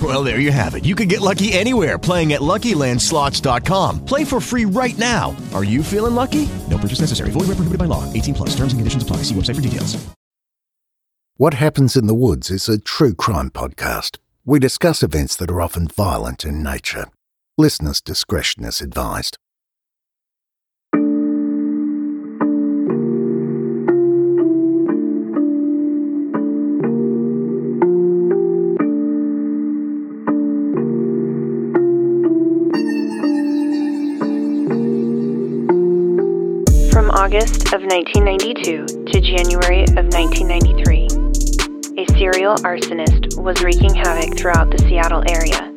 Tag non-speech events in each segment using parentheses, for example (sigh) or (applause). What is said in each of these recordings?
Well, there you have it. You can get lucky anywhere playing at LuckyLandSlots.com. Play for free right now. Are you feeling lucky? No purchase necessary. Void where prohibited by law. 18 plus. Terms and conditions apply. See website for details. What Happens in the Woods is a true crime podcast. We discuss events that are often violent in nature. Listeners' discretion is advised. August of 1992 to January of 1993, a serial arsonist was wreaking havoc throughout the Seattle area.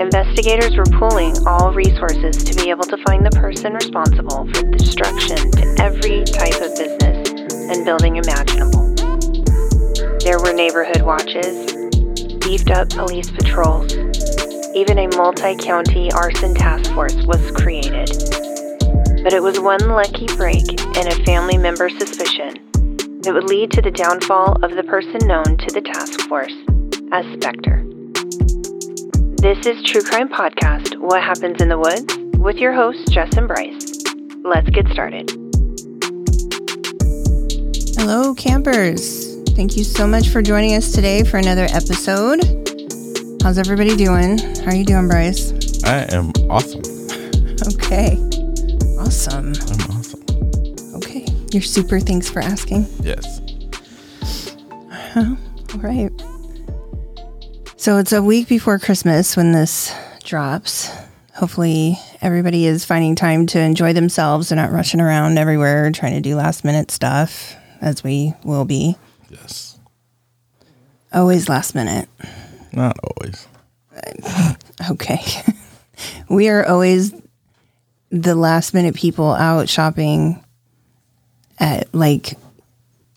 Investigators were pooling all resources to be able to find the person responsible for the destruction to every type of business and building imaginable. There were neighborhood watches, beefed up police patrols, even a multi county arson task force was created. But it was one lucky break and a family member suspicion that would lead to the downfall of the person known to the task force as Spector. This is True Crime Podcast What Happens in the Woods with your hosts, Jess and Bryce. Let's get started. Hello, campers. Thank you so much for joining us today for another episode. How's everybody doing? How are you doing, Bryce? I am awesome. (laughs) Okay. Awesome. I'm awesome. Okay. You're super. Thanks for asking. Yes. All right. So it's a week before Christmas when this drops. Hopefully, everybody is finding time to enjoy themselves and not rushing around everywhere trying to do last minute stuff, as we will be. Yes. Always last minute. Not always. (laughs) Okay. (laughs) we are always the last minute people out shopping at like,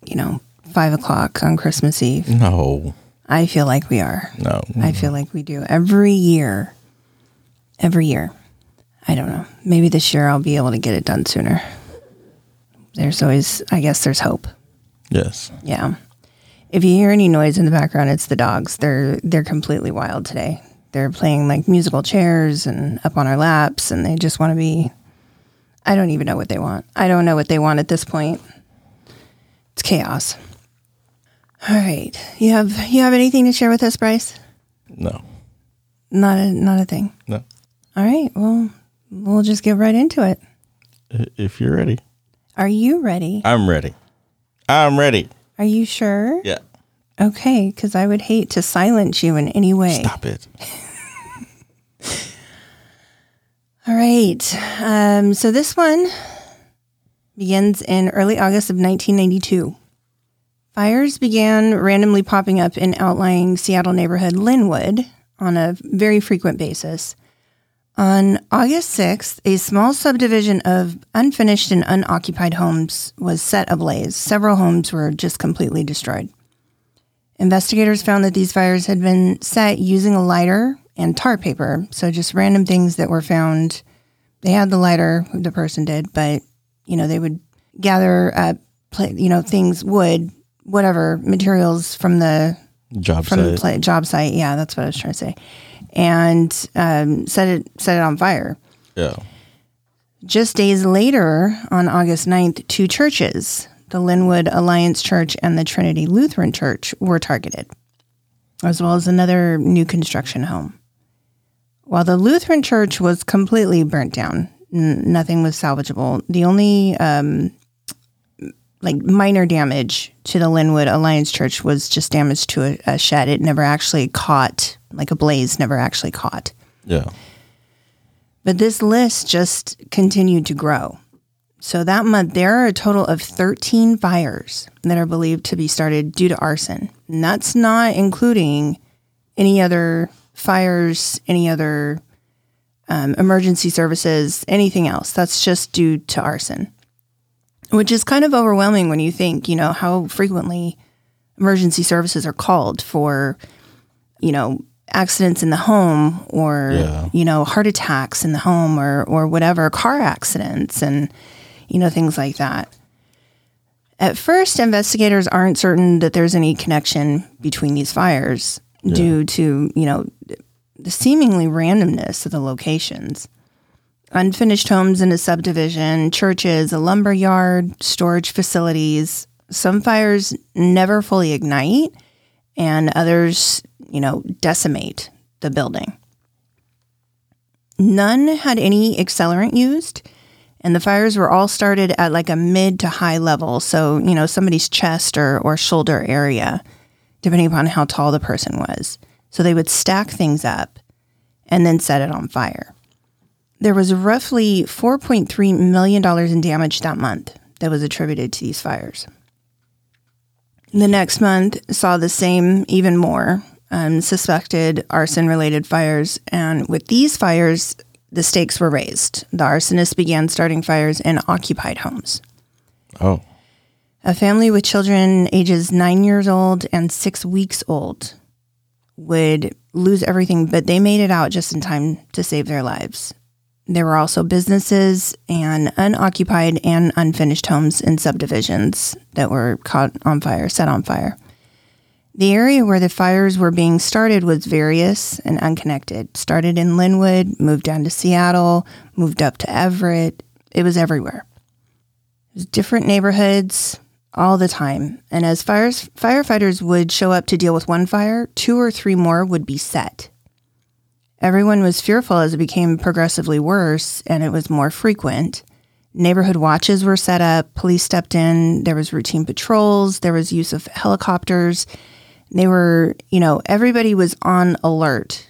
you know, five o'clock on Christmas Eve. No. I feel like we are. No. I feel like we do every year. Every year. I don't know. Maybe this year I'll be able to get it done sooner. There's always, I guess, there's hope. Yes. Yeah. If you hear any noise in the background, it's the dogs. They're they're completely wild today. They're playing like musical chairs and up on our laps, and they just want to be. I don't even know what they want. I don't know what they want at this point. It's chaos. All right, you have you have anything to share with us, Bryce? No. Not a not a thing. No. All right, well, we'll just get right into it. If you're ready, Are you ready? I'm ready. I'm ready. Are you sure? Yeah. Okay, because I would hate to silence you in any way. Stop it. (laughs) All right. Um, so this one begins in early August of 1992. Fires began randomly popping up in outlying Seattle neighborhood Lynnwood on a very frequent basis. On August 6th, a small subdivision of unfinished and unoccupied homes was set ablaze. Several homes were just completely destroyed. Investigators found that these fires had been set using a lighter and tar paper, so just random things that were found. They had the lighter, the person did, but you know they would gather, uh, pla you know, things, wood, whatever materials from the Job from the site. job site. Yeah, that's what I was trying to say, and um, set it set it on fire. Yeah. Just days later, on August 9th, two churches, the Lynnwood Alliance Church and the Trinity Lutheran Church, were targeted, as well as another new construction home. While the Lutheran Church was completely burnt down, n- nothing was salvageable. The only um, like minor damage to the Lynnwood Alliance Church was just damage to a, a shed. It never actually caught, like a blaze never actually caught. Yeah. But this list just continued to grow. So that month, there are a total of 13 fires that are believed to be started due to arson. And that's not including any other fires, any other um, emergency services, anything else. That's just due to arson, which is kind of overwhelming when you think, you know, how frequently emergency services are called for, you know, accidents in the home or, Yeah. you know, heart attacks in the home or, or whatever, car accidents and, you know, things like that. At first, investigators aren't certain that there's any connection between these fires due to, you know, the seemingly randomness of the locations. Unfinished homes in a subdivision, churches, a lumber yard, storage facilities. Some fires never fully ignite, and others, you know, decimate the building. None had any accelerant used, and the fires were all started at like a mid to high level. So, you know, somebody's chest or, or shoulder area, depending upon how tall the person was. So they would stack things up and then set it on fire. There was roughly $4.3 million in damage that month that was attributed to these fires. The next month saw the same, even more um, suspected arson related fires. And with these fires, the stakes were raised. The arsonists began starting fires in occupied homes. Oh. A family with children ages nine years old and six weeks old would lose everything, but they made it out just in time to save their lives. There were also businesses and unoccupied and unfinished homes in subdivisions that were caught on fire, set on fire. The area where the fires were being started was various and unconnected. Started in Lynnwood, moved down to Seattle, moved up to Everett. It was everywhere. It was different neighborhoods all the time. And as fires, firefighters would show up to deal with one fire, two or three more would be set. Everyone was fearful as it became progressively worse and it was more frequent. Neighborhood watches were set up, police stepped in, there was routine patrols, there was use of helicopters. They were, you know, everybody was on alert.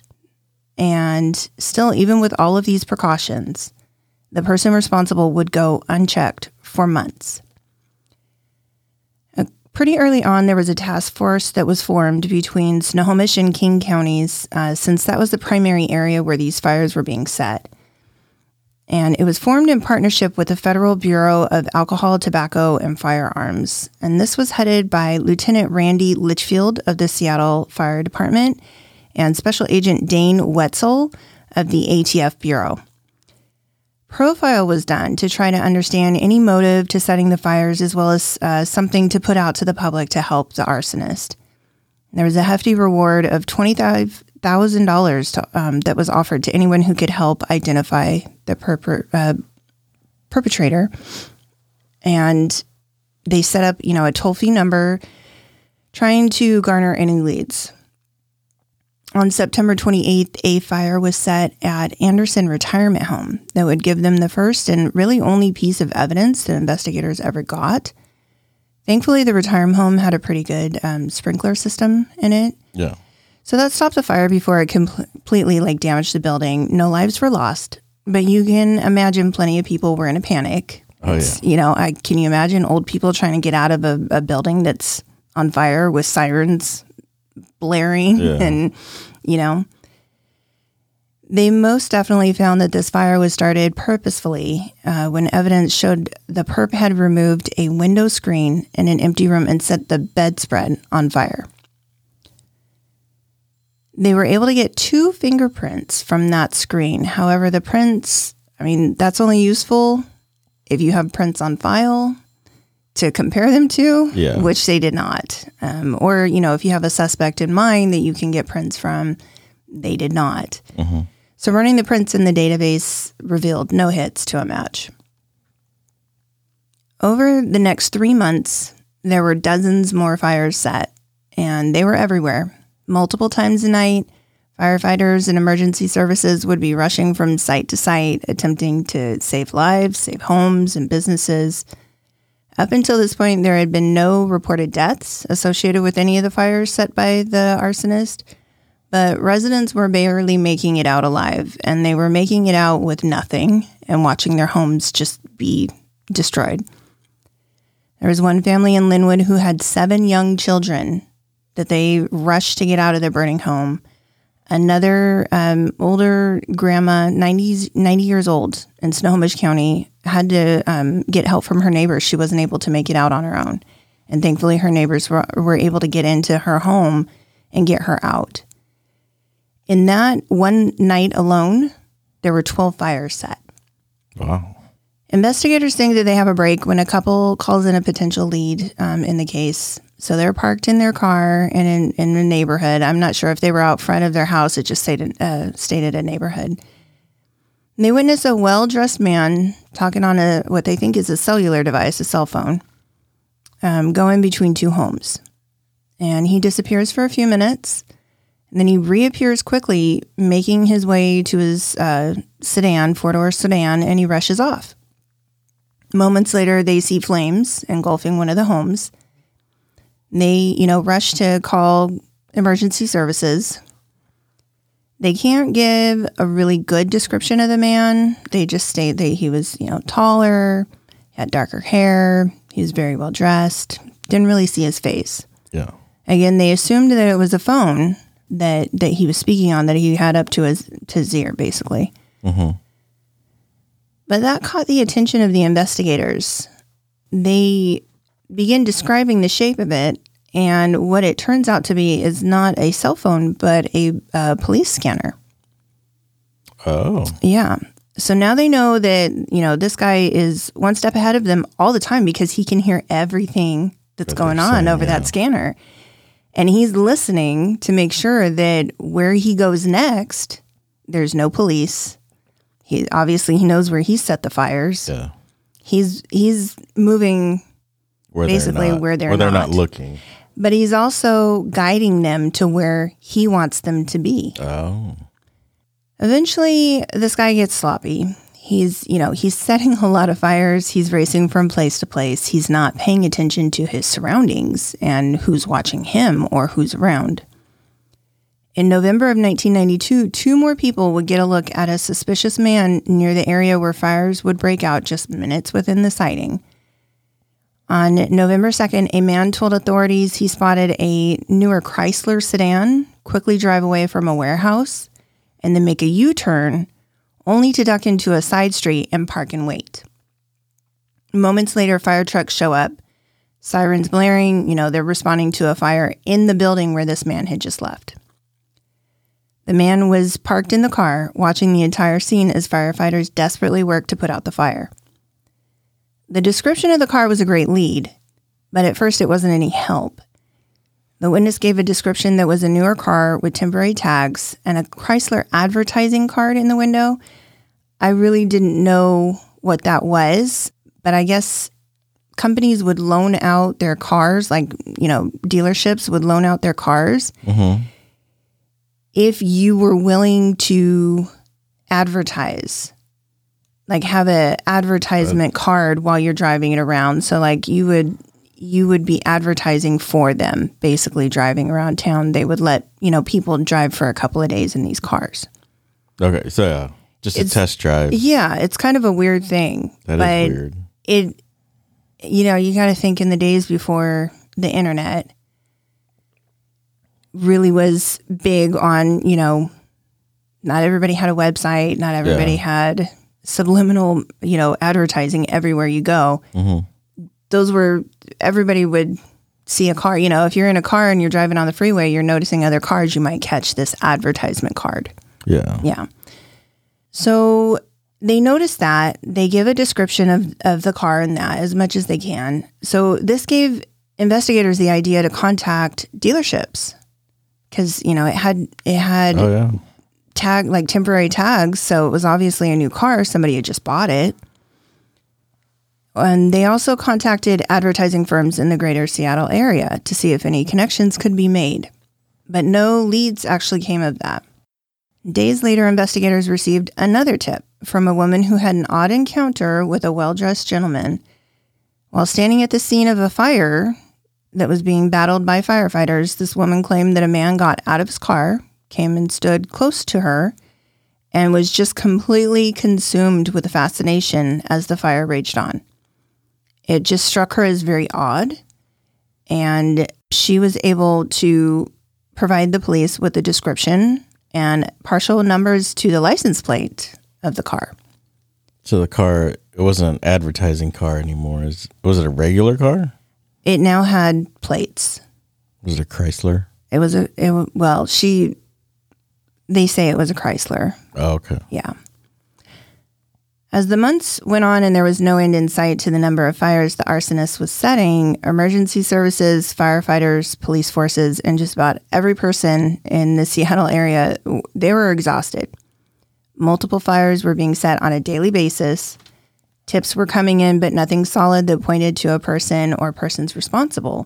And still, even with all of these precautions, the person responsible would go unchecked for months. Pretty early on, there was a task force that was formed between Snohomish and King counties, uh, since that was the primary area where these fires were being set. And it was formed in partnership with the Federal Bureau of Alcohol, Tobacco, and Firearms. And this was headed by Lieutenant Randy Litchfield of the Seattle Fire Department and Special Agent Dane Wetzel of the ATF Bureau. Profile was done to try to understand any motive to setting the fires as well as uh, something to put out to the public to help the arsonist. There was a hefty reward of $25,000 um, that was offered to anyone who could help identify the uh, perpetrator. And they set up, you know, a toll free number trying to garner any leads. On September 28th, a fire was set at Anderson Retirement Home that would give them the first and really only piece of evidence that investigators ever got. Thankfully, the retirement home had a pretty good um, sprinkler system in it. Yeah. So that stopped the fire before it com- completely like damaged the building. No lives were lost, but you can imagine plenty of people were in a panic. Oh, It's- You know, I can you imagine old people trying to get out of a, a building that's on fire with sirens blaring Yeah. and you know they most definitely found that this fire was started purposefully uh, when evidence showed the perp had removed a window screen in an empty room and set the bedspread on fire. They were able to get two fingerprints from that screen. However, the prints, I mean, that's only useful if you have prints on file to compare them to, Yeah. which they did not. Um, or, you know, if you have a suspect in mind that you can get prints from, they did not. So running the prints in the database revealed no hits to a match. Over the next three months, there were dozens more fires set, and they were everywhere. Multiple times a night, firefighters and emergency services would be rushing from site to site, attempting to save lives, save homes and businesses. Up until this point, there had been no reported deaths associated with any of the fires set by the arsonist, but residents were barely making it out alive, and they were making it out with nothing and watching their homes just be destroyed. There was one family in Lynnwood who had seven young children that they rushed to get out of their burning home. Another um, older grandma, 90, 90 years old in Snohomish County, had to um, get help from her neighbors. She wasn't able to make it out on her own. And thankfully, her neighbors were, were able to get into her home and get her out. In that one night alone, there were 12 fires set. Wow. Investigators think that they have a break when a couple calls in a potential lead um, in the case. So they're parked in their car and in, in a neighborhood. I'm not sure if they were out front of their house. It just stated, uh, stated a neighborhood. They witness a well dressed man talking on a what they think is a cellular device, a cell phone, um, going between two homes. And he disappears for a few minutes. And then he reappears quickly, making his way to his uh, sedan, four door sedan, and he rushes off. Moments later, they see flames engulfing one of the homes. They, you know, rush to call emergency services. They can't give a really good description of the man. They just state that he was, you know, taller, had darker hair, he was very well dressed. Didn't really see his face. Yeah. Again, they assumed that it was a phone that that he was speaking on that he had up to his to his ear, basically. Mm-hmm. But that caught the attention of the investigators. They begin describing the shape of it, and what it turns out to be is not a cell phone, but a, uh police scanner. Oh. Yeah. So now they know that, you know, this guy is one step ahead of them all the time because he can hear everything that's That going on saying, over yeah. that scanner. And he's listening to make sure that where he goes next, there's no police. He obviously he knows where he set the fires. Yeah. He's he's moving Where Basically, they're not, where they're where they're not not. looking. But he's also guiding them to where he wants them to be. Oh. Eventually, this guy gets sloppy. He's, you know, he's setting a lot of fires. He's racing from place to place. He's not paying attention to his surroundings and who's watching him or who's around. In November of 1992, two more people would get a look at a suspicious man near the area where fires would break out just minutes within the sighting. On November 2nd, a man told authorities he spotted a newer Chrysler sedan quickly drive away from a warehouse and then make a U turn, only to duck into a side street and park and wait. Moments later, fire trucks show up, sirens blaring. You know, they're responding to a fire in the building where this man had just left. The man was parked in the car, watching the entire scene as firefighters desperately worked to put out the fire. The description of the car was a great lead, but at first it wasn't any help. The witness gave a description that was a newer car with temporary tags and a Chrysler advertising card in the window. I really didn't know what that was, but I guess companies would loan out their cars, like, you know, dealerships would loan out their cars Mm-hmm. if you were willing to advertise like have a advertisement card while you're driving it around so like you would you would be advertising for them basically driving around town they would let you know people drive for a couple of days in these cars Okay. So yeah, just a test drive. yeah it's kind of a weird thing That is but weird. it you know you got to think in the days before the internet really was big on you know not everybody had a website not everybody Yeah. had subliminal you know advertising everywhere you go Mhm. those were everybody would see a car you know if you're in a car and you're driving on the freeway you're noticing other cars you might catch this advertisement card Yeah. yeah. So they notice that they give a description of, of the car and that as much as they can. So this gave investigators the idea to contact dealerships because you know it had it had Oh yeah. Tag like temporary tags, so it was obviously a new car. Somebody had just bought it. And they also contacted advertising firms in the greater Seattle area to see if any connections could be made. But no leads actually came of that. Days later, investigators received another tip from a woman who had an odd encounter with a well dressed gentleman While standing at the scene of a fire that was being battled by firefighters, this woman claimed that a man got out of his car, came and stood close to her, and was just completely consumed with the fascination as the fire raged on. It just struck her as very odd, and she was able to provide the police with a description and partial numbers to the license plate of the car. So the car, it wasn't an advertising car anymore. Is was it a regular car? It now had plates. Was it a Chrysler? It was a it, well, she they say it was a Chrysler. Oh, okay. Yeah. As the months went on and there was no end in sight to the number of fires the arsonist was setting, emergency services, firefighters, police forces, and just about every person in the (laughs) Seattle area, they were exhausted. Multiple fires were being set on a daily basis. Tips were coming in, but nothing solid that pointed to a person or persons responsible.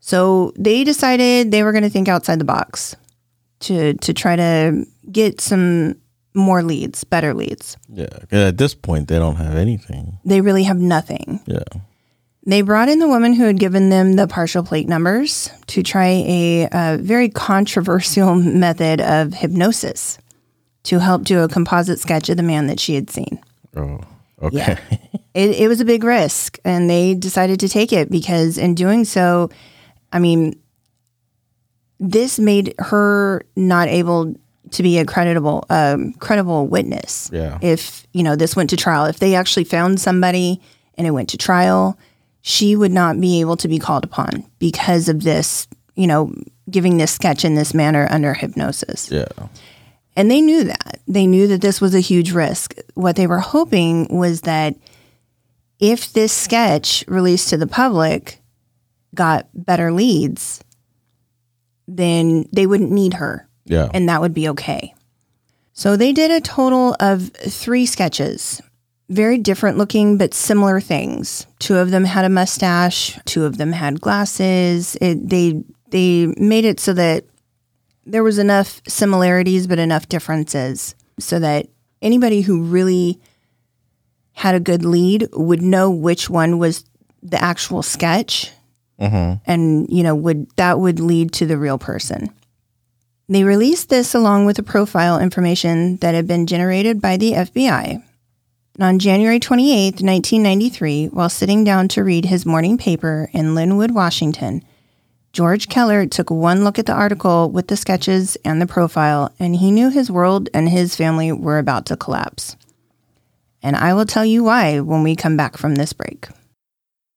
So they decided they were going to think outside the box to to try to get some more leads, better leads. Yeah, At this point, they don't have anything. They really have nothing. Yeah. They brought in the woman who had given them the partial plate numbers to try a, uh very controversial (laughs) method of hypnosis to help do a composite sketch of the man that she had seen. Oh, okay. Yeah. (laughs) It, it was a big risk, and they decided to take it because, in doing so, I mean, this made her not able to be a creditable, um, credible witness. Yeah. If you know this went to trial, if they actually found somebody and it went to trial, she would not be able to be called upon because of this. You know, giving this sketch in this manner under hypnosis. Yeah. And they knew that. They knew that this was a huge risk. What they were hoping was that if this sketch released to the public got better leads, then they wouldn't need her Yeah. and that would be okay. So they did a total of three sketches, very different looking, but similar things. Two of them had a mustache, two of them had glasses. It, they they made it so that there was enough similarities, but enough differences, so that anybody who really had a good lead would know which one was the actual sketch, Mm-hmm. and you know would that would lead to the real person. They released this along with the profile information that had been generated by the FBI. And on January 28, 1993, while sitting down to read his morning paper in Lynnwood, Washington, George Keller took one look at the article with the sketches and the profile, and he knew his world and his family were about to collapse. And I will tell you why when we come back from this break.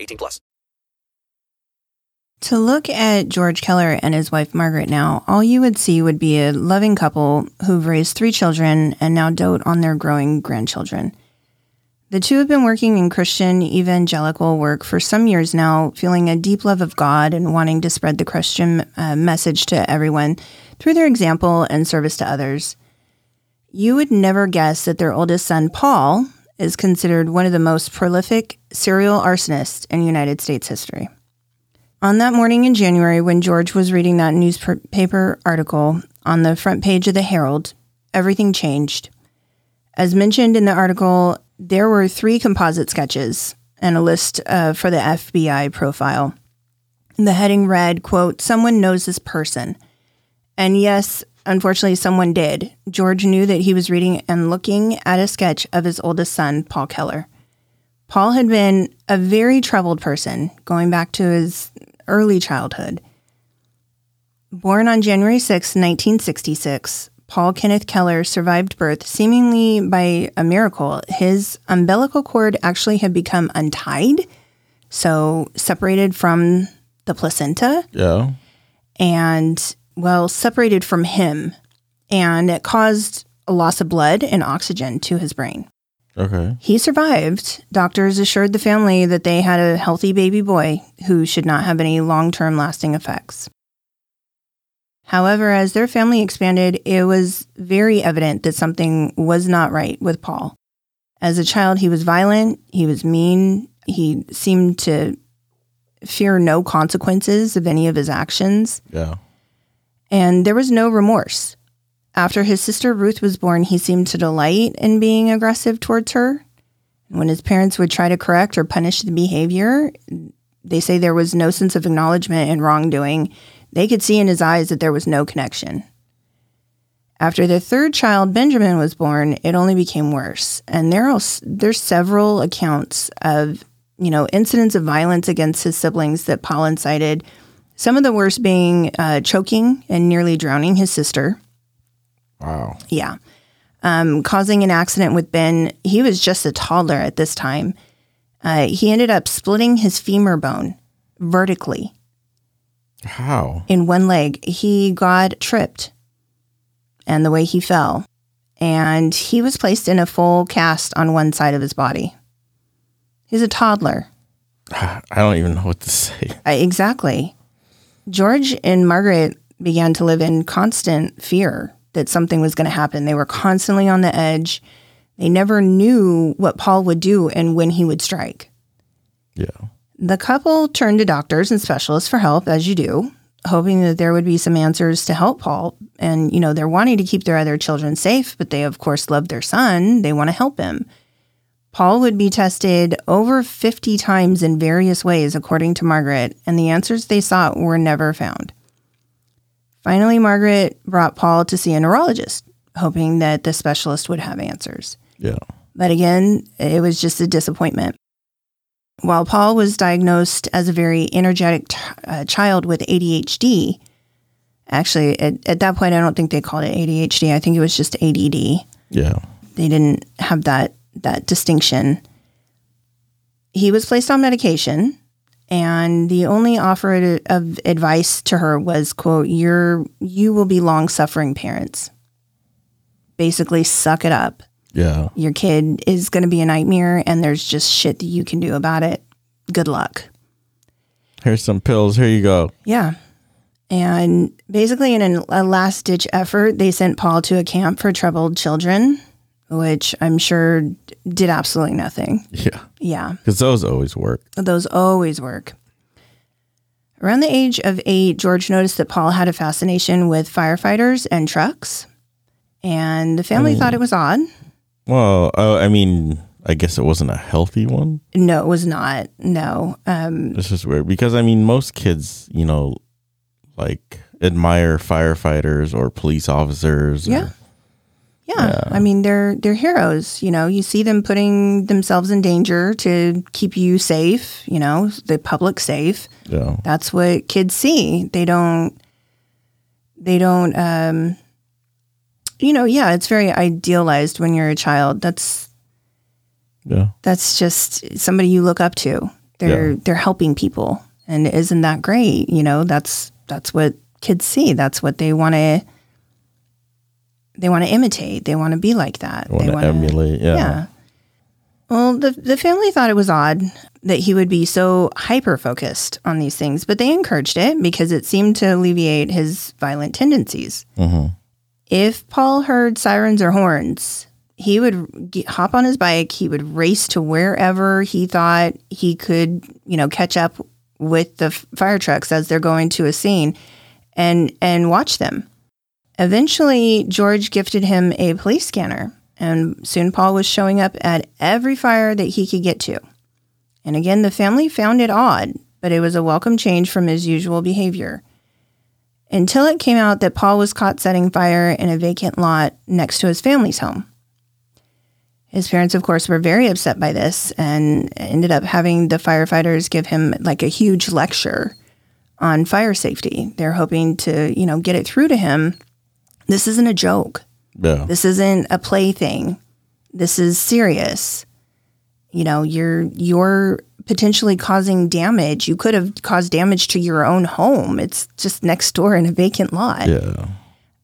18 plus. To look at George Keller and his wife Margaret now, all you would see would be a loving couple who've raised three children and now dote on their growing grandchildren. The two have been working in Christian evangelical work for some years now, feeling a deep love of God and wanting to spread the Christian uh, message to everyone through their example and service to others. You would never guess that their oldest son, Paul, is considered one of the most prolific serial arsonists in United States history. On that morning in January, when George was reading that newspaper article on the front page of the Herald, everything changed. As mentioned in the article, there were three composite sketches and a list uh, for the FBI profile. The heading read, quote, someone knows this person. And yes, unfortunately, someone did. George knew that he was reading and looking at a sketch of his oldest son, Paul Keller. Paul had been a very troubled person going back to his early childhood. Born on January 6, 1966, Paul Kenneth Keller survived birth seemingly by a miracle. His umbilical cord actually had become untied, so separated from the placenta Yeah. and, well, separated from him. And it caused a loss of blood and oxygen to his brain. Okay. He survived. Doctors assured the family that they had a healthy baby boy who should not have any long term lasting effects. However, as their family expanded, it was very evident that something was not right with Paul. As a child, he was violent, he was mean, he seemed to fear no consequences of any of his actions, Yeah. And there was no remorse. After his sister Ruth was born, he seemed to delight in being aggressive towards her. When his parents would try to correct or punish the behavior, they say there was no sense of acknowledgement and wrongdoing. They could see in his eyes that there was no connection. After the third child, Benjamin, was born, it only became worse. And there are there's several accounts of you know incidents of violence against his siblings that Paul incited. Some of the worst being uh, choking and nearly drowning his sister. Wow. Yeah. Um, causing an accident with Ben. He was just a toddler at this time. Uh, he ended up splitting his femur bone vertically How? in one leg. He got tripped and the way he fell. And he was placed in a full cast on one side of his body. He's a toddler. (sighs) I don't even know what to say. Uh, exactly. George and Margaret began to live in constant fear that something was going to happen. They were constantly on the edge. They never knew what Paul would do and when he would strike. Yeah. The couple turned to doctors and specialists for help, as you do, hoping that there would be some answers to help Paul. And, you know, they're wanting to keep their other children safe, but they, of course, love their son. They want to help him. Paul would be tested over 50 times in various ways, according to Margaret, and the answers they sought were never found. Finally, Margaret brought Paul to see a neurologist, hoping that the specialist would have answers. Yeah. But again, it was just a disappointment. While Paul was diagnosed as a very energetic t- uh, child with ADHD, actually, at, at that point, I don't think they called it ADHD. I think it was just ADD. Yeah. They didn't have that that distinction. He was placed on medication, and the only offer of advice to her was, "quote You're you will be long suffering parents. Basically, suck it up. Yeah. Your kid is going to be a nightmare, and there's just shit that you can do about it. Good luck." Here's some pills. Here you go. Yeah. And basically, in a last ditch effort, they sent Paul to a camp for troubled children, which I'm sure did absolutely nothing. Yeah. Yeah, Because those always work. those always work. Around the age of eight, George noticed that Paul had a fascination with firefighters and trucks. And the family thought it was odd. Well, uh, I mean, I guess it wasn't a healthy one. No, it was not. No. Um, This is weird because I mean, most kids, you know, like admire firefighters or police officers. or- Yeah. Yeah, I mean they're they're heroes. You know, you see them putting themselves in danger to keep you safe. You know, the public safe. yeah. That's what kids see. They don't. They don't. Um, you know, yeah, it's very idealized when you're a child. That's Yeah. that's just somebody you look up to. They're Yeah. they're helping people, and isn't that great? You know, that's that's what kids see. That's what they want to. They want to imitate. They want to be like that. Want they to wanna- emulate. Yeah. yeah. Well, the the family thought it was odd that he would be so hyper focused on these things, but they encouraged it because it seemed to alleviate his violent tendencies. Mm-hmm. If Paul heard sirens or horns, he would get, hop on his bike. He would race to wherever he thought he could, you know, catch up with the f- fire trucks as they're going to a scene, and and watch them. Eventually, George gifted him a police scanner, and soon Paul was showing up at every fire that he could get to. And again, the family found it odd, but it was a welcome change from his usual behavior. Until it came out that Paul was caught setting fire in a vacant lot next to his family's home. His parents, of course, were very upset by this and ended up having the firefighters give him like a huge lecture on fire safety. They're hoping to, you know, get it through to him. This isn't a joke. Yeah. This isn't a plaything. This is serious. You know, you're you're potentially causing damage. You could have caused damage to your own home. It's just next door in a vacant lot. Yeah.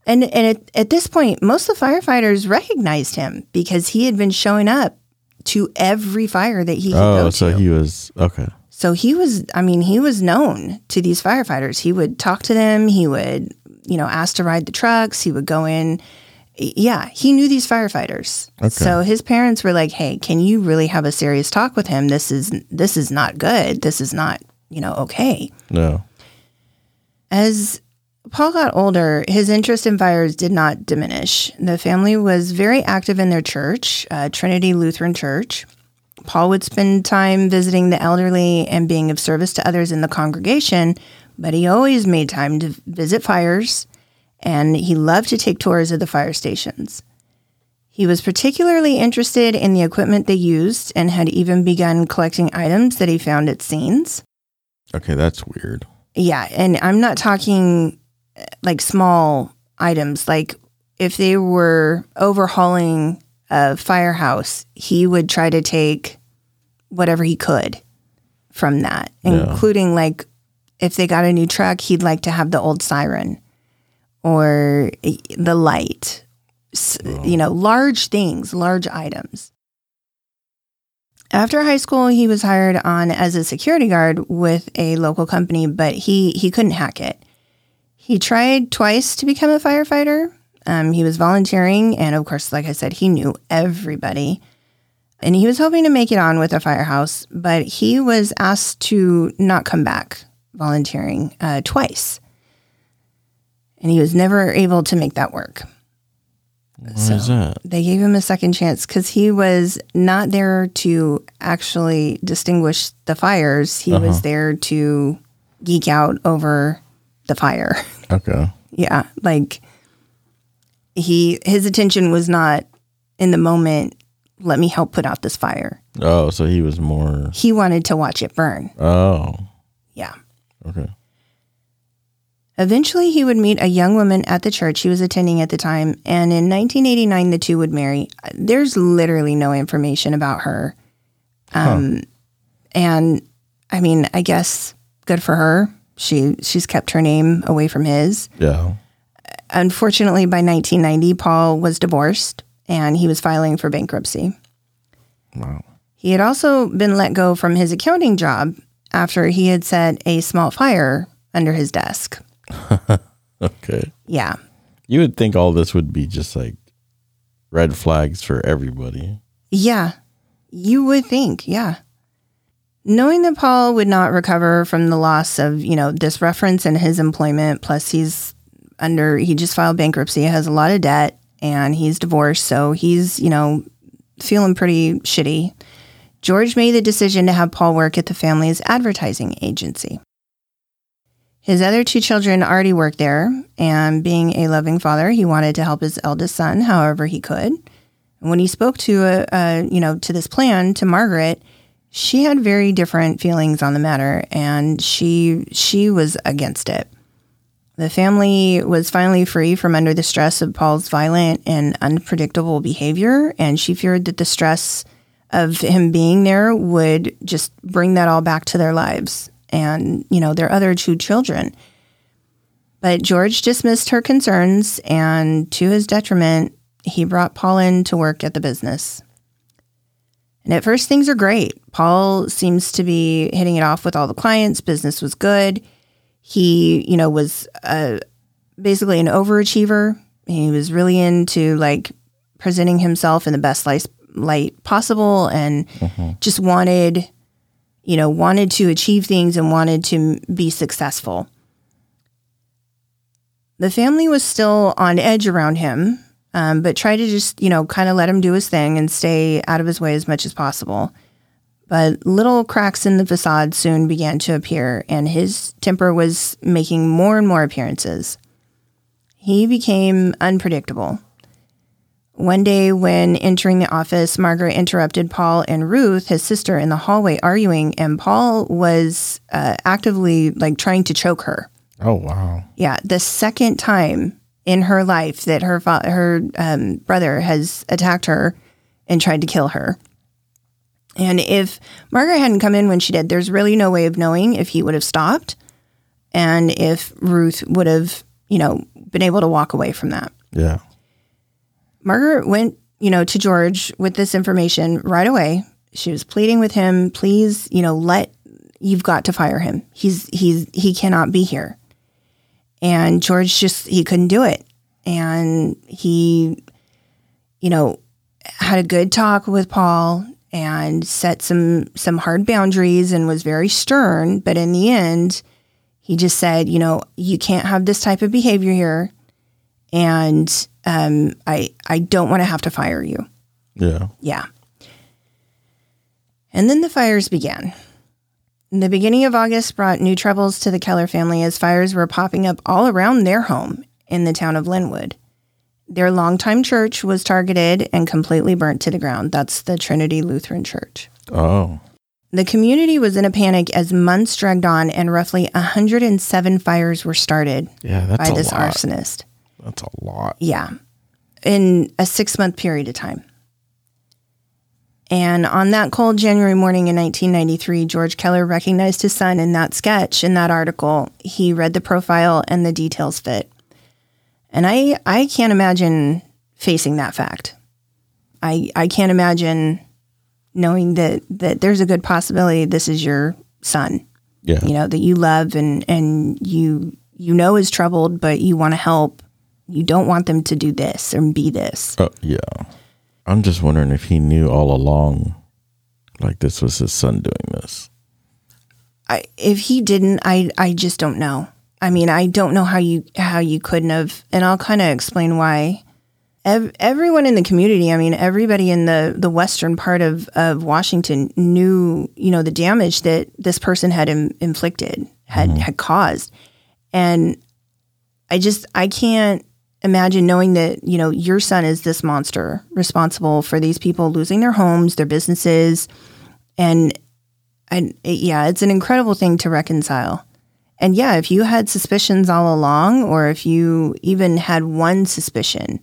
And and at, at this point, most of the firefighters recognized him because he had been showing up to every fire that he could Oh, go so to. he was okay. So he was, I mean, he was known to these firefighters. He would talk to them. He would, you know, asked to ride the trucks. He would go in. Yeah, he knew these firefighters. Okay. So his parents were like, "Hey, can you really have a serious talk with him? This is this is not good. This is not, you know, okay." No. As Paul got older, his interest in fires did not diminish. The family was very active in their church, uh, Trinity Lutheran Church. Paul would spend time visiting the elderly and being of service to others in the congregation, but he always made time to visit fires and he loved to take tours of the fire stations. He was particularly interested in the equipment they used and had even begun collecting items that he found at scenes. Okay, that's weird. Yeah, and I'm not talking uh, like small items. Like if they were overhauling a firehouse, he would try to take whatever he could from that, Yeah. including like if they got a new truck, he'd like to have the old siren or the light. S- You know, large things, large items. After high school, he was hired on as a security guard with a local company, but he he couldn't hack it. He tried twice to become a firefighter. Um, he was volunteering, and of course, like I said, he knew everybody. And he was hoping to make it on with a firehouse, but he was asked to not come back volunteering uh, twice. And he was never able to make that work. Why is that? They gave him a second chance because he was not there to actually distinguish the fires. He was Uh-huh. there to geek out over the fire. (laughs) Okay. yeah, like he his attention was not in the moment. Let me help put out this fire. Oh, so he was more. He wanted to watch it burn. Oh, Yeah. Okay. Eventually, he would meet a young woman at the church he was attending at the time, and in 1989, the two would marry. There's literally no information about her. Um, And I mean, I guess good for her. She she's kept her name away from his. Yeah. Unfortunately, by 1990, Paul was divorced and he was filing for bankruptcy. Wow. He had also been let go from his accounting job after he had set a small fire under his desk. (laughs) Okay. Yeah. You would think all this would be just like red flags for everybody. Yeah, you would think, yeah. Knowing that Paul would not recover from the loss of, you know, this reference in his employment, plus he's under, he just filed bankruptcy, has a lot of debt, and he's divorced, so he's, you know, feeling pretty shitty. George made the decision to have Paul work at the family's advertising agency. His other two children already worked there, and being a loving father, he wanted to help his eldest son however he could. When he spoke to a, uh, you know, to this plan to Margaret, she had very different feelings on the matter, and she she was against it. The family was finally free from under the stress of Paul's violent and unpredictable behavior, and she feared that the stress of him being there would just bring that all back to their lives and, you know, their other two children. But George dismissed her concerns, and to his detriment, he brought Paul in to work at the business. And at first, things are great. Paul seems to be hitting it off with all the clients. Business was good. He, you know, was uh, basically an overachiever. He was really into like presenting himself in the best light, light possible and just wanted, you know, wanted to achieve things and wanted to be successful. The family was still on edge around him, um, but tried to just, you know, kind of let him do his thing and stay out of his way as much as possible. But little cracks in the facade soon began to appear, and his temper was making more and more appearances. He became unpredictable. One day, when entering the office, Margaret interrupted Paul and Ruth, his sister, in the hallway arguing, and Paul was uh, actively like trying to choke her. Oh wow. Yeah, the second time in her life that her fa- her um, brother has attacked her and tried to kill her. And if Margaret hadn't come in when she did, there's really no way of knowing if he would have stopped and if Ruth would have, you know, been able to walk away from that. Yeah. Margaret went you know, to George with this information right away. She was pleading with him, please, you know, let you've got to fire him. He's he's he cannot be here. And George just he couldn't do it. And he you know, had a good talk with Paul and set some some hard boundaries and was very stern, but in the end, he just said, you know, you can't have this type of behavior here and um, I I don't want to have to fire you. Yeah. Yeah. And then the fires began. The beginning of August brought new troubles to the Keller family as fires were popping up all around their home in the town of Lynnwood. Their longtime church was targeted and completely burnt to the ground. That's the Trinity Lutheran Church. Oh. The community was in a panic as months dragged on and roughly 107 fires were started Yeah, that's by this lot. arsonist. That's a lot. Yeah. In a six month period of time. And on that cold January morning in 1993, George Keller recognized his son in that sketch, in that article. He read the profile and the details fit. And I, I can't imagine facing that fact. I, I can't imagine knowing that, that there's a good possibility this is your son, Yeah. you know, that you love and, and you, you know is troubled, but you want to help. You don't want them to do this or be this. Oh, yeah. I'm just wondering if he knew all along, like this was his son doing this. I, if he didn't, I I just don't know. I mean, I don't know how you how you couldn't have, and I'll kind of explain why. Ev- everyone in the community, I mean, everybody in the the western part of of Washington knew, you know, the damage that this person had Im- inflicted, had mm-hmm. had caused, and I just I can't imagine knowing that you know your son is this monster responsible for these people losing their homes, their businesses, and and it- yeah, it's an incredible thing to reconcile. And yeah, if you had suspicions all along, or if you even had one suspicion,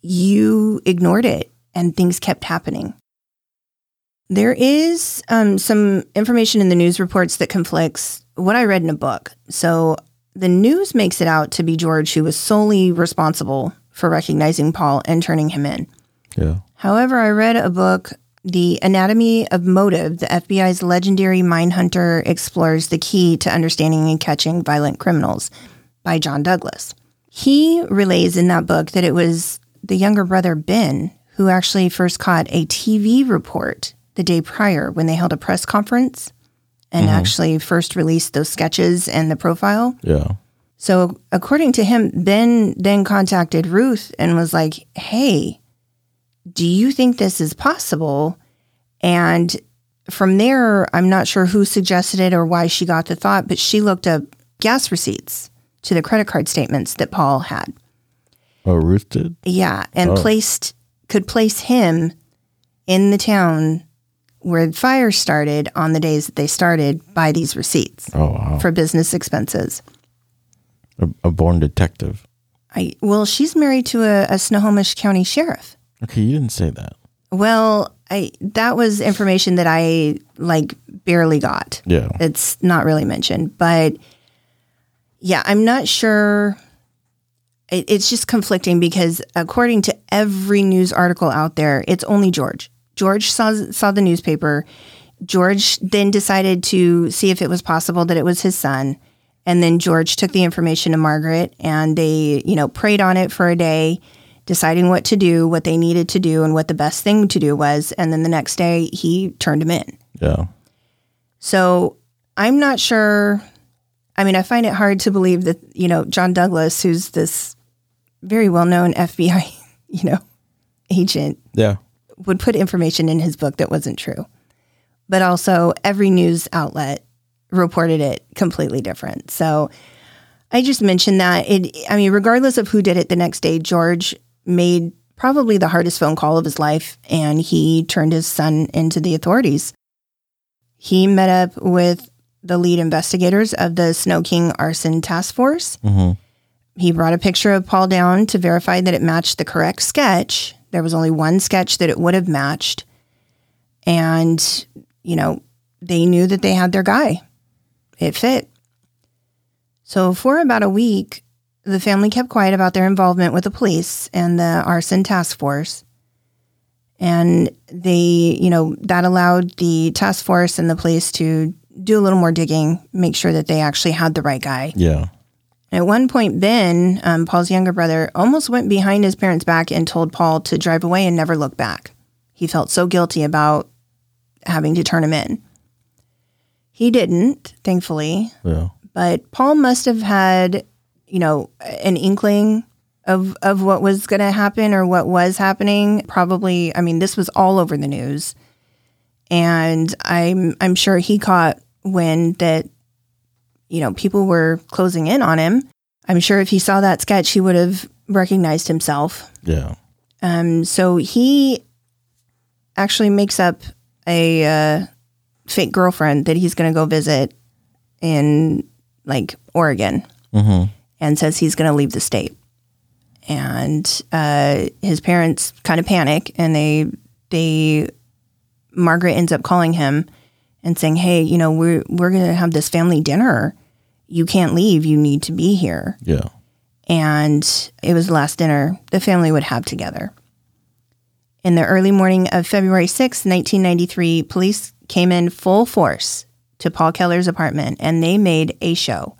you ignored it and things kept happening. There is um, some information in the news reports that conflicts what I read in a book. So the news makes it out to be George who was solely responsible for recognizing Paul and turning him in. Yeah. However, I read a book, The Anatomy of Motive, the FBI's legendary mind hunter explores the key to understanding and catching violent criminals by John Douglas. He relays in that book that it was the younger brother, Ben, who actually first caught a TV report the day prior when they held a press conference and mm-hmm. actually first released those sketches and the profile. Yeah. So, according to him, Ben then contacted Ruth and was like, Hey, do you think this is possible? And from there, I'm not sure who suggested it or why she got the thought, but she looked up gas receipts to the credit card statements that Paul had. Oh, Ruth did? Yeah, and Oh. placed could place him in the town where the fire started on the days that they started by these receipts Oh, wow. for business expenses. A, a born detective. I well, she's married to a, a Snohomish County sheriff. Okay, you didn't say that. Well, I that was information that I like barely got. Yeah. It's not really mentioned, but yeah, I'm not sure. It, it's just conflicting because according to every news article out there, it's only George. George saw saw the newspaper. George then decided to see if it was possible that it was his son. And then George took the information to Margaret and they, you know, prayed on it for a day, deciding what to do, what they needed to do, and what the best thing to do was. And then the next day he turned him in. Yeah. So I'm not sure. I mean, I find it hard to believe that, you know, John Douglas, who's this very well known FBI, (laughs) you know, agent, Yeah. Would put information in his book that wasn't true. But also, every news outlet reported it completely different. So I just mentioned that. It, I mean, regardless of who did it the next day, George made probably the hardest phone call of his life and he turned his son into the authorities. He met up with the lead investigators of the Sno-King Arson Task Force. hmm He brought a picture of Paul down to verify that it matched the correct sketch. There was only one sketch that it would have matched. And, you know, they knew that they had their guy. It fit. So for about a week, the family kept quiet about their involvement with the police and the arson task force. And they, you know, that allowed the task force and the police to do a little more digging, make sure that they actually had the right guy. Yeah. At one point, Ben, um, Paul's younger brother, almost went behind his parents' back and told Paul to drive away and never look back. He felt so guilty about having to turn him in. He didn't, thankfully, Yeah. but Paul must have had, you know, an inkling of of what was going to happen or what was happening. Probably, I mean, this was all over the news, and I'm I'm sure he caught wind that, you know, people were closing in on him. I'm sure if he saw that sketch, he would have recognized himself. Yeah. Um, so he actually makes up a uh, fake girlfriend that he's going to go visit in like Oregon Mm-hmm. and says he's going to leave the state. And uh, his parents kind of panic and they, they, Margaret ends up calling him and saying, Hey, you know, we're, we're going to have this family dinner. You can't leave. You need to be here Yeah. and it was the last dinner the family would have together. In the early morning of February 6, 1993, police came in full force to Paul Keller's apartment and they made a show.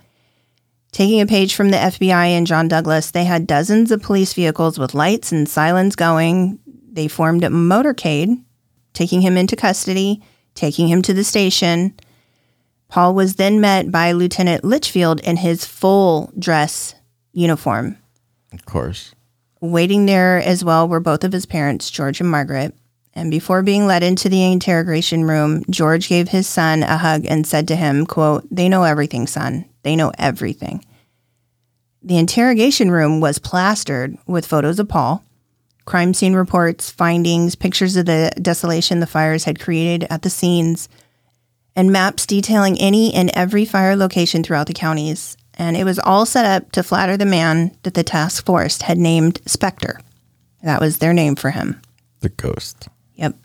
Taking a page from the FBI and John Douglas, they had dozens of police vehicles with lights and sirens going. They formed a motorcade, taking him into custody, taking him to the station. Paul was then met by Lieutenant Litchfield in his full dress uniform. Of course. Waiting there as well were both of his parents, George and Margaret. And before being led into the interrogation room, George gave his son a hug and said to him, quote, They know everything, son. They know everything. The interrogation room was plastered with photos of Paul, crime scene reports, findings, pictures of the desolation the fires had created at the scenes, and maps detailing any and every fire location throughout the counties. And it was all set up to flatter the man that the task force had named Spector. That was their name for him. The ghost. Yep.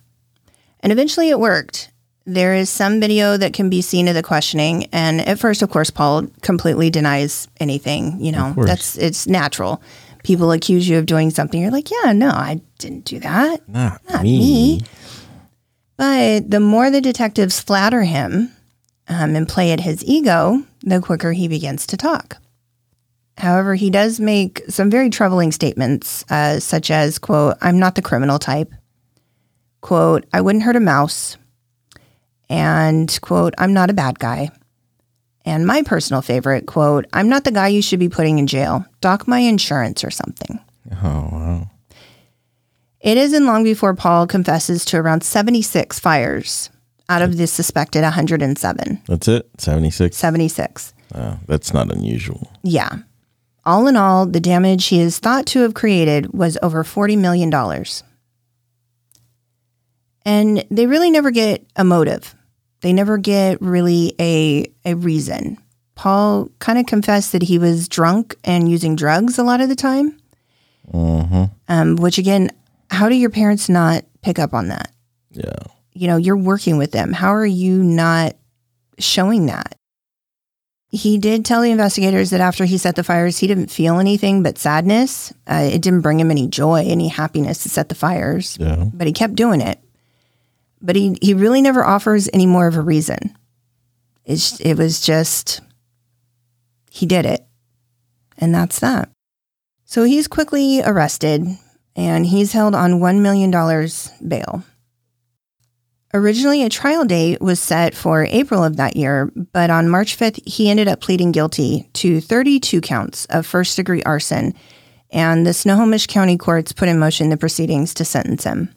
And eventually it worked. There is some video that can be seen of the questioning. And at first, of course, Paul completely denies anything. You know, that's it's natural. People accuse you of doing something. You're like, yeah, no, I didn't do that. Not, Not me. me. But the more the detectives flatter him um, and play at his ego, the quicker he begins to talk. However, he does make some very troubling statements, uh, such as, quote, I'm not the criminal type. Quote, I wouldn't hurt a mouse. And, quote, I'm not a bad guy. And my personal favorite, quote, I'm not the guy you should be putting in jail. Dock my insurance or something. Oh, wow. It isn't long before Paul confesses to around 76 fires out of the suspected 107. That's it? 76? 76. Oh, that's not unusual. Yeah. All in all, the damage he is thought to have created was over $40 million. And they really never get a motive. They never get really a, a reason. Paul kind of confessed that he was drunk and using drugs a lot of the time. Mm-hmm. Um, which again, how do your parents not pick up on that? Yeah. you know, you're working with them. How are you not showing that? He did tell the investigators that after he set the fires, he didn't feel anything but sadness. Uh, it didn't bring him any joy, any happiness to set the fires, Yeah. but he kept doing it. But he, he really never offers any more of a reason. It's, it was just, he did it. And that's that. So he's quickly arrested and he's held on $1 million bail. Originally, a trial date was set for April of that year, but on March 5th, he ended up pleading guilty to 32 counts of first degree arson, and the Snohomish County courts put in motion the proceedings to sentence him.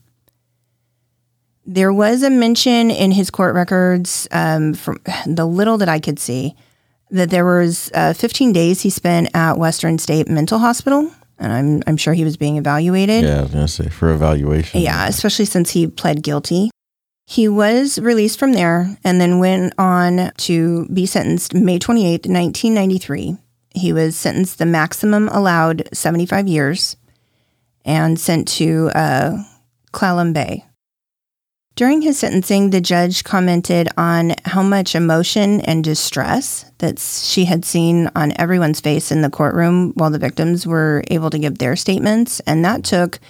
There was a mention in his court records, um, from the little that I could see, that there was uh, 15 days he spent at Western State Mental Hospital, and I'm I'm sure he was being evaluated. Yeah, I was going to say for evaluation. Yeah, especially since he pled guilty. He was released from there and then went on to be sentenced May 28, 1993. He was sentenced the maximum allowed 75 years and sent to uh, Clallam Bay. During his sentencing, the judge commented on how much emotion and distress that she had seen on everyone's face in the courtroom while the victims were able to give their statements. And that took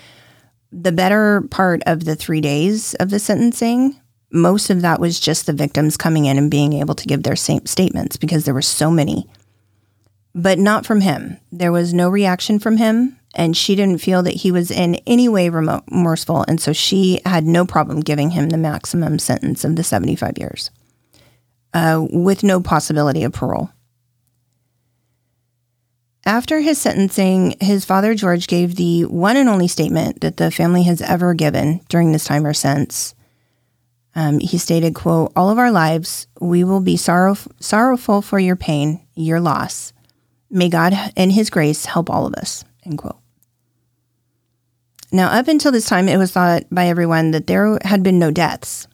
the better part of the three days of the sentencing. Most of that was just the victims coming in and being able to give their statements because there were so many. But not from him. There was no reaction from him and she didn't feel that he was in any way remorseful. And so she had no problem giving him the maximum sentence of the 75 years uh, with no possibility of parole. After his sentencing, his father George gave the one and only statement that the family has ever given during this time or since. Um, he stated, quote, all of our lives, we will be sorrow- sorrowful for your pain, your loss. May God in his grace help all of us, end quote. Now, up until this time, it was thought by everyone that there had been no deaths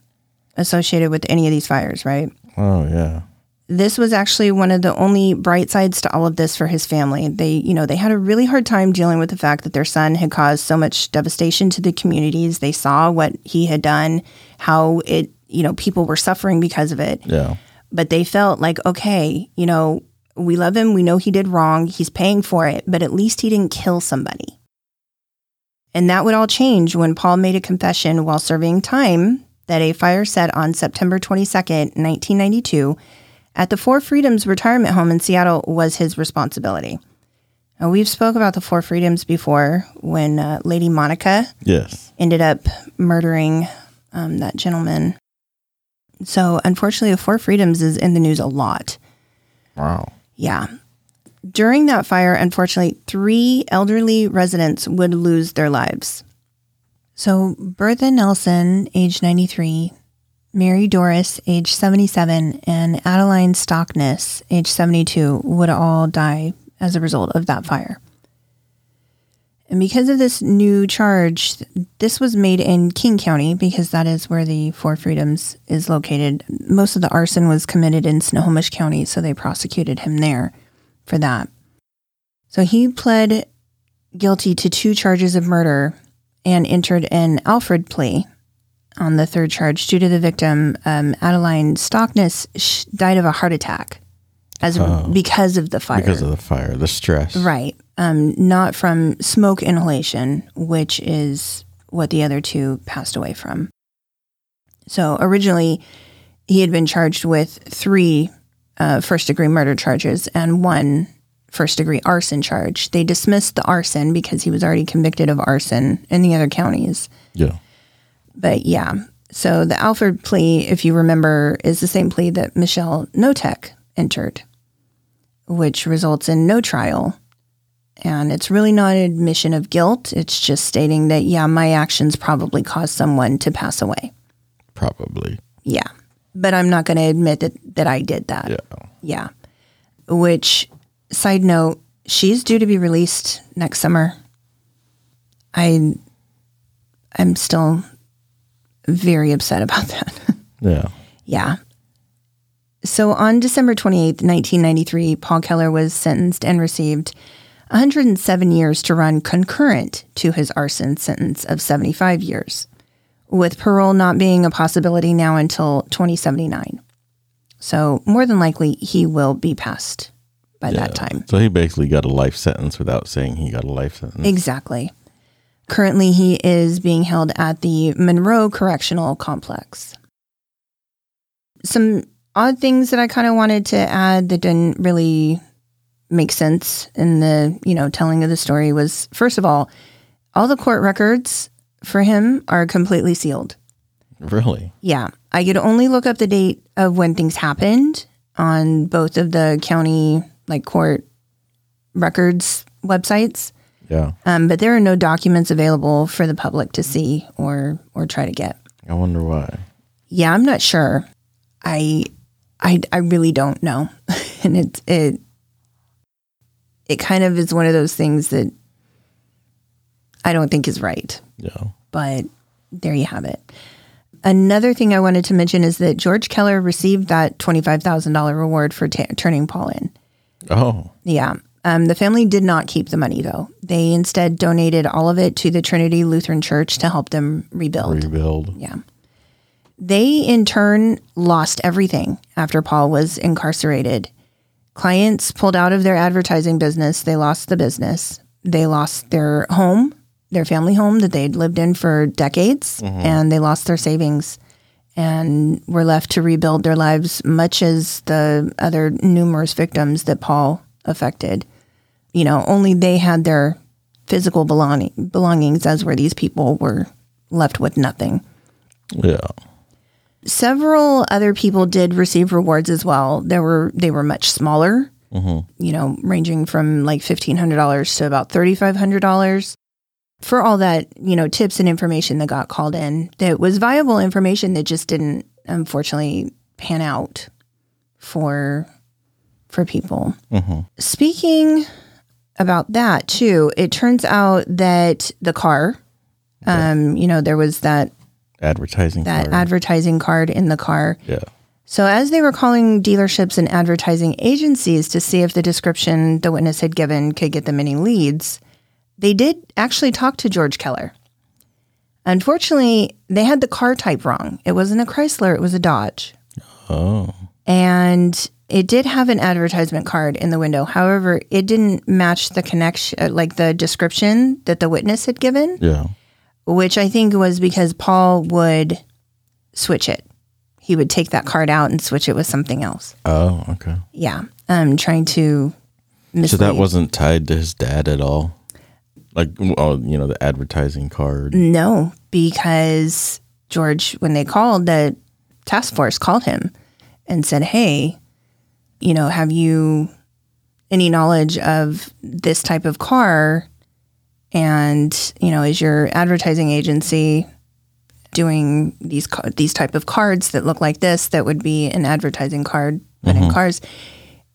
associated with any of these fires, right? Oh, yeah. This was actually one of the only bright sides to all of this for his family. They, you know, they had a really hard time dealing with the fact that their son had caused so much devastation to the communities. They saw what he had done, how it, you know, people were suffering because of it. Yeah. But they felt like, okay, you know, we love him. We know he did wrong. He's paying for it, but at least he didn't kill somebody. And that would all change when Paul made a confession while serving time that a fire set on September 22nd, 1992, at the Four Freedoms retirement home in Seattle was his responsibility. Now, we've spoke about the Four Freedoms before when uh, Lady Monica Yes. ended up murdering um, that gentleman. So, unfortunately, the Four Freedoms is in the news a lot. Wow. Yeah. During that fire, unfortunately, three elderly residents would lose their lives. So, Bertha Nelson, age 93, Mary Doris, age 77, and Adeline Stockness, age 72, would all die as a result of that fire. And because of this new charge, this was made in King County because that is where the Four Freedoms is located. Most of the arson was committed in Snohomish County, so they prosecuted him there for that. So he pled guilty to two charges of murder and entered an Alford plea on the third charge due to the victim, um, Adeline Stockness, sh- died of a heart attack as Oh. because of the fire. Because of the fire, the stress. Right. Um, not from smoke inhalation, which is what the other two passed away from. So originally, he had been charged with three uh, first degree murder charges and one first degree arson charge. They dismissed the arson because he was already convicted of arson in the other counties. Yeah. But yeah, so the Alford plea, if you remember, is the same plea that Michelle Knotek entered, which results in no trial. And it's really not an admission of guilt. It's just stating that, yeah, my actions probably caused someone to pass away. Probably. Yeah. But I'm not going to admit that, that I did that. Yeah. Yeah. Which, side note, she's due to be released next summer. I, I'm still very upset about (laughs) that. Yeah. yeah. So on December 28th, 1993, Paul Keller was sentenced and received 107 years to run concurrent to his arson sentence of 75 years, with parole not being a possibility now until 2079. So more than likely, he will be passed by that time. So he basically got a life sentence without saying he got a life sentence. Exactly. Currently, he is being held at the Monroe Correctional Complex. Some odd things that I kind of wanted to add that didn't really make sense in the, you know, telling of the story was first of all, all the court records for him are completely sealed. Really? Yeah. I could only look up the date of when things happened on both of the county like court records websites. Yeah. Um, but there are no documents available for the public to see or or try to get. I wonder why. Yeah, I'm not sure. I I I really don't know. (laughs) and it it it kind of is one of those things that I don't think is right. Yeah. But there you have it. Another thing I wanted to mention is that George Keller received that $25,000 reward for ta turning Paul in. Oh. Yeah. Um, the family did not keep the money though. They instead donated all of it to the Trinity Lutheran Church to help them rebuild. Rebuild. Yeah. They in turn lost everything after Paul was incarcerated. Clients pulled out of their advertising business. They lost the business. They lost their home, their family home that they'd lived in for decades, mm-hmm. and they lost their savings and were left to rebuild their lives, much as the other numerous victims that Paul affected. You know, only they had their physical belonging, belongings, as where these people were left with nothing. Yeah. Several other people did receive rewards as well. There were they were much smaller, mm-hmm. you know, ranging from like fifteen hundred dollars to about thirty five hundred dollars for all that you know tips and information that got called in. That was viable information that just didn't unfortunately pan out for for people. Speaking about that too, it turns out that the car, um, you know, there was that Advertising. that card. advertising card in the car. yeah. So, as they were calling dealerships and advertising agencies to see if the description the witness had given could get them any leads, they did actually talk to George Keller. Unfortunately, they had the car type wrong. It wasn't a Chrysler, it was a Dodge. Oh. And it did have an advertisement card in the window. However, it didn't match the connection, uh, like the description that the witness had given Yeah. which I think was because Paul would switch it. He would take that card out and switch it with something else. Oh, okay. Yeah. Um, trying to mislead. So that wasn't tied to his dad at all? Like, oh, you know, the advertising card. No, because George, when they called, the task force called him and said, Hey, you know, have you any knowledge of this type of car? And, you know, is your advertising agency doing these these type of cards that look like this that would be an advertising card but in mm-hmm. cars?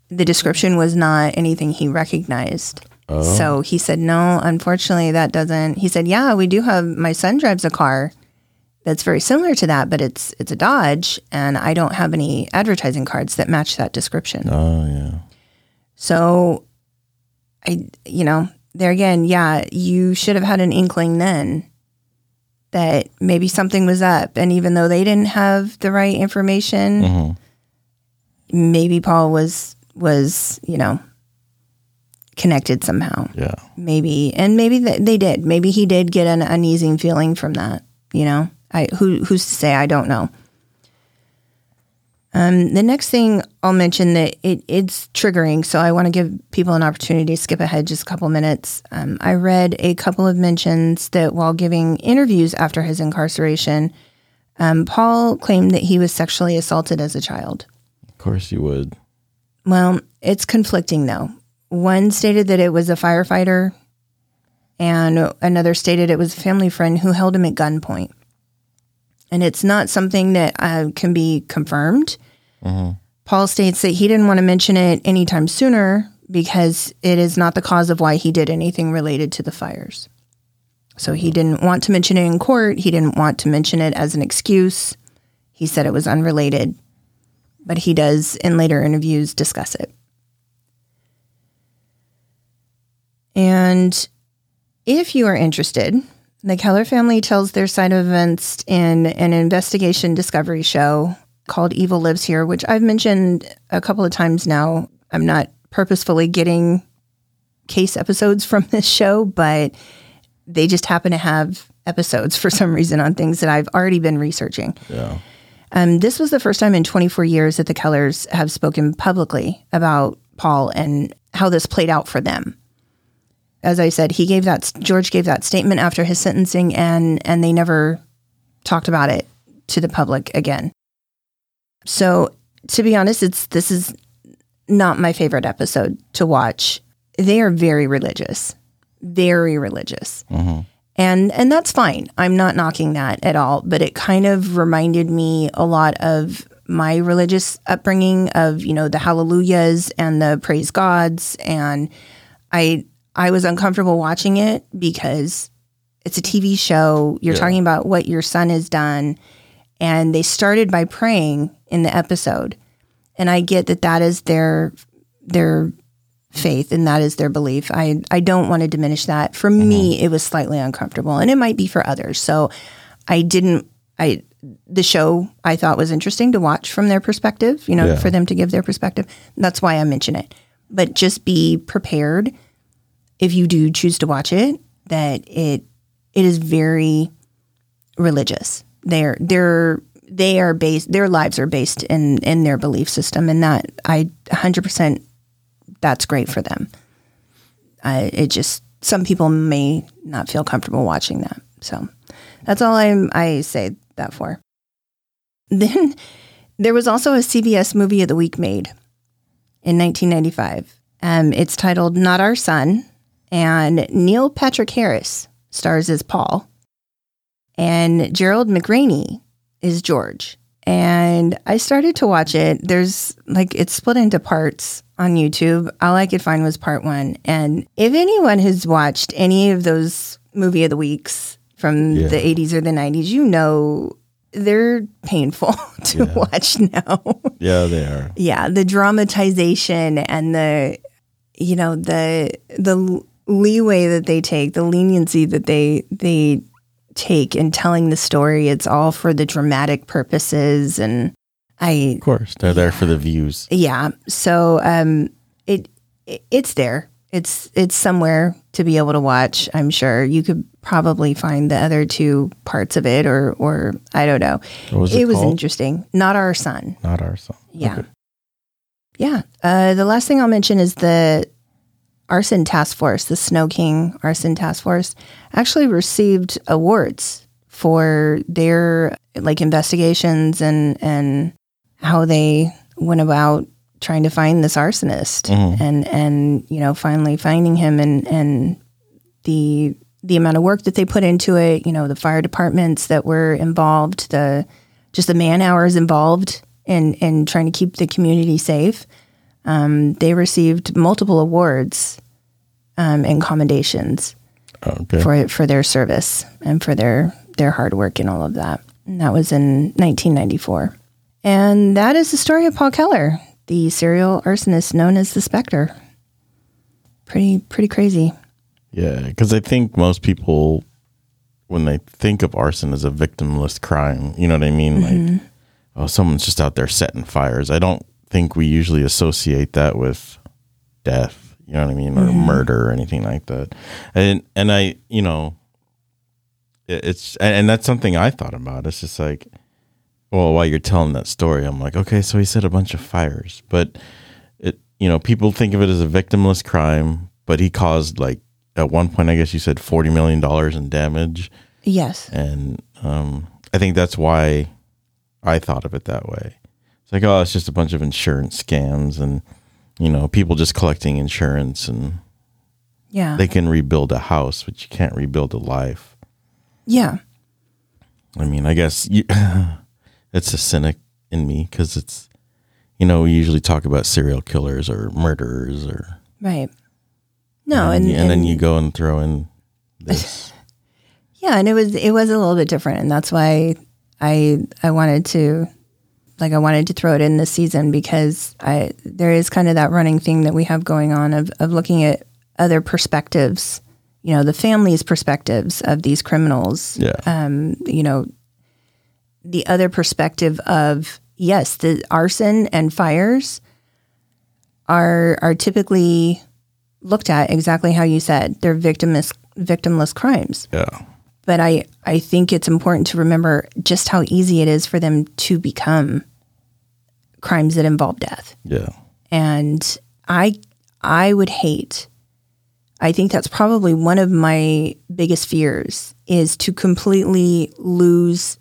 The description was not anything he recognized. So oh. he said, No, unfortunately, that doesn't. He said, Yeah, we do have, my son drives a car that's very similar to that, but it's it's a Dodge, and I don't have any advertising cards that match that description. Oh, yeah. So, I, you know, there again, yeah, you should have had an inkling then that maybe something was up. And even though they didn't have the right information, mm-hmm. maybe Paul was, was, you know, connected somehow. Yeah. Maybe, and maybe th- they did. Maybe he did get an uneasy feeling from that, you know? I, who, who's to say? I don't know. Um, the next thing I'll mention that it, it's triggering, so I want to give people an opportunity to skip ahead just a couple minutes. Um, I read a couple of mentions that while giving interviews after his incarceration, um, Paul claimed that he was sexually assaulted as a child. Of course you would. Well, it's conflicting though. One stated that it was a firefighter, and another stated it was a family friend who held him at gunpoint. And it's not something that uh, can be confirmed. Paul states that he didn't want to mention it anytime sooner because it is not the cause of why he did anything related to the fires. So he didn't want to mention it in court. He didn't want to mention it as an excuse. He said it was unrelated, but he does in later interviews discuss it. And if you are interested, the Keller family tells their side of events in an investigation discovery show called Evil Lives Here, which I've mentioned a couple of times now. I'm not purposefully getting case episodes from (laughs) this show, but they just happen to have episodes for some reason on things that I've already been researching. Yeah. Um, this was the first time in 24 years that the Kellers have spoken publicly about Paul and how this played out for them. As I said, he gave that George gave that statement after his sentencing, and and they never talked about it to the public again. So, to be honest, it's this is not my favorite episode to watch. They are very religious, very religious. Mm-hmm. And and that's fine. I'm not knocking that at all, but it kind of reminded me a lot of my religious upbringing of, you know, the hallelujahs and the praise gods and I I was uncomfortable watching it because it's a TV show. You're Yeah. talking about what your son has done and they started by praying in the episode. And I get that that is their their faith and that is their belief. I I don't want to diminish that. For mm-hmm. me, it was slightly uncomfortable and it might be for others. So I didn't I the show I thought was interesting to watch from their perspective, you know, Yeah. for them to give their perspective. That's why I mention it. But just be prepared if you do choose to watch it that it it is very religious. They're they're they are based their lives are based in in their belief system and that I 100% that's great for them. I it just some people may not feel comfortable watching that. So that's all I I say that for. (laughs) Then there was also a CBS movie of the week made in 1995. Um, it's titled Not Our Son, and Neil Patrick Harris stars as Paul, and Gerald McRaney is George. And I started to watch it. There's like it's split into parts on YouTube. All I could find was part one. And if anyone has watched any of those movie of the weeks from Yeah. the 80s or the 90s, you know they're painful (laughs) to watch now. Yeah, they are. yeah, the dramatization and the you know the the leeway that they take, the leniency that they they take in telling the story. It's all for the dramatic purposes and I Of course, they're there for the views. yeah. So um, it, it it's there. It's it's somewhere to be able to watch. I'm sure you could probably find the other two parts of it, or or I don't know. Was it was interesting. Not our son. Not our son. Yeah. Yeah. Uh, the last thing I'll mention is the arson task force, the Sno-King arson task force, actually received awards for their like investigations and and how they went about trying to find this arsonist Mhm. and and you know finally finding him and and the the amount of work that they put into it you know the fire departments that were involved the just the man hours involved in in trying to keep the community safe um, they received multiple awards um, and commendations Okay. for for their service and for their their hard work and all of that. And that was in 1994. And that is the story of Paul Keller, the serial arsonist known as the Spector. Pretty pretty crazy. Yeah, because I think most people, when they think of arson as a victimless crime, you know what I mean? Mm-hmm. Like, oh, someone's just out there setting fires. I don't think we usually associate that with death, you know what I mean, or Mm-hmm. murder or anything like that. And and I, you know, it- it's and that's something I thought about. It's just like, well, while you're telling that story, I'm like, okay, so he set a bunch of fires, but it, you know, people think of it as a victimless crime, but he caused like at one point, I guess you said forty million dollars in damage, Yes. and um, I think that's why I thought of it that way. It's like, oh, it's just a bunch of insurance scams, and you know, people just collecting insurance, and Yeah. they can rebuild a house, but you can't rebuild a life. yeah. I mean, I guess you, (laughs) it's a cynic in me because it's, you know, we usually talk about serial killers or murderers or, Right. No, and, and, then you go and throw in this. (laughs) Yeah, and it was it was a little bit different, and that's why I I wanted to like I wanted to throw it in this season because I there is kind of that running thing that we have going on of of looking at other perspectives, you know, the family's perspectives of these criminals. Yeah. Um, you know, the other perspective of yes, the arson and fires are are typically looked at exactly how you said. They're victimless victimless crimes yeah. But I, I think it's important to remember just how easy it is for them to become crimes that involve death. Yeah. And I I would hate I think that's probably one of my biggest fears is to completely lose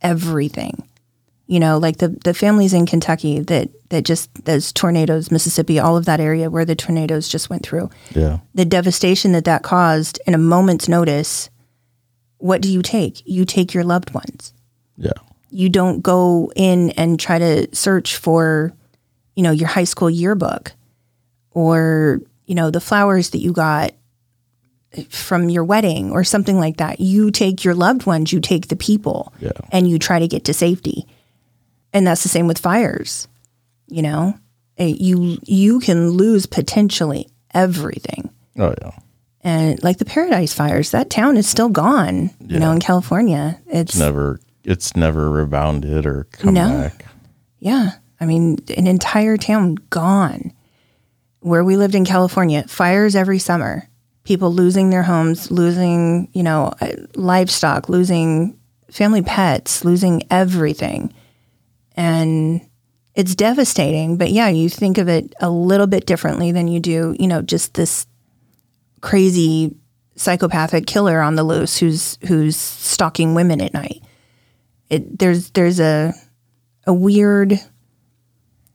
everything. You know, like the the families in Kentucky that that just those tornadoes, Mississippi, all of that area where the tornadoes just went through Yeah. the devastation that that caused in a moment's notice, what do you take? You take your loved ones. Yeah. You don't go in and try to search for, you know, your high school yearbook or, you know, the flowers that you got from your wedding or something like that. You take your loved ones, you take the people Yeah. and you try to get to safety. And that's the same with fires. You know, Eh, you you can lose potentially everything Oh, yeah. And like the Paradise Fires, that town is still gone. You know, in California, it's It's never it's never rebounded or come No. back. Yeah. I mean, an entire town gone. Where we lived in California, fires every summer. People losing their homes, losing, you know, uh, livestock, losing family pets, losing everything. And it's devastating. But yeah, you think of it a little bit differently than you do, you know, just this crazy psychopathic killer on the loose who's who's stalking women at night. It, there's there's a a weird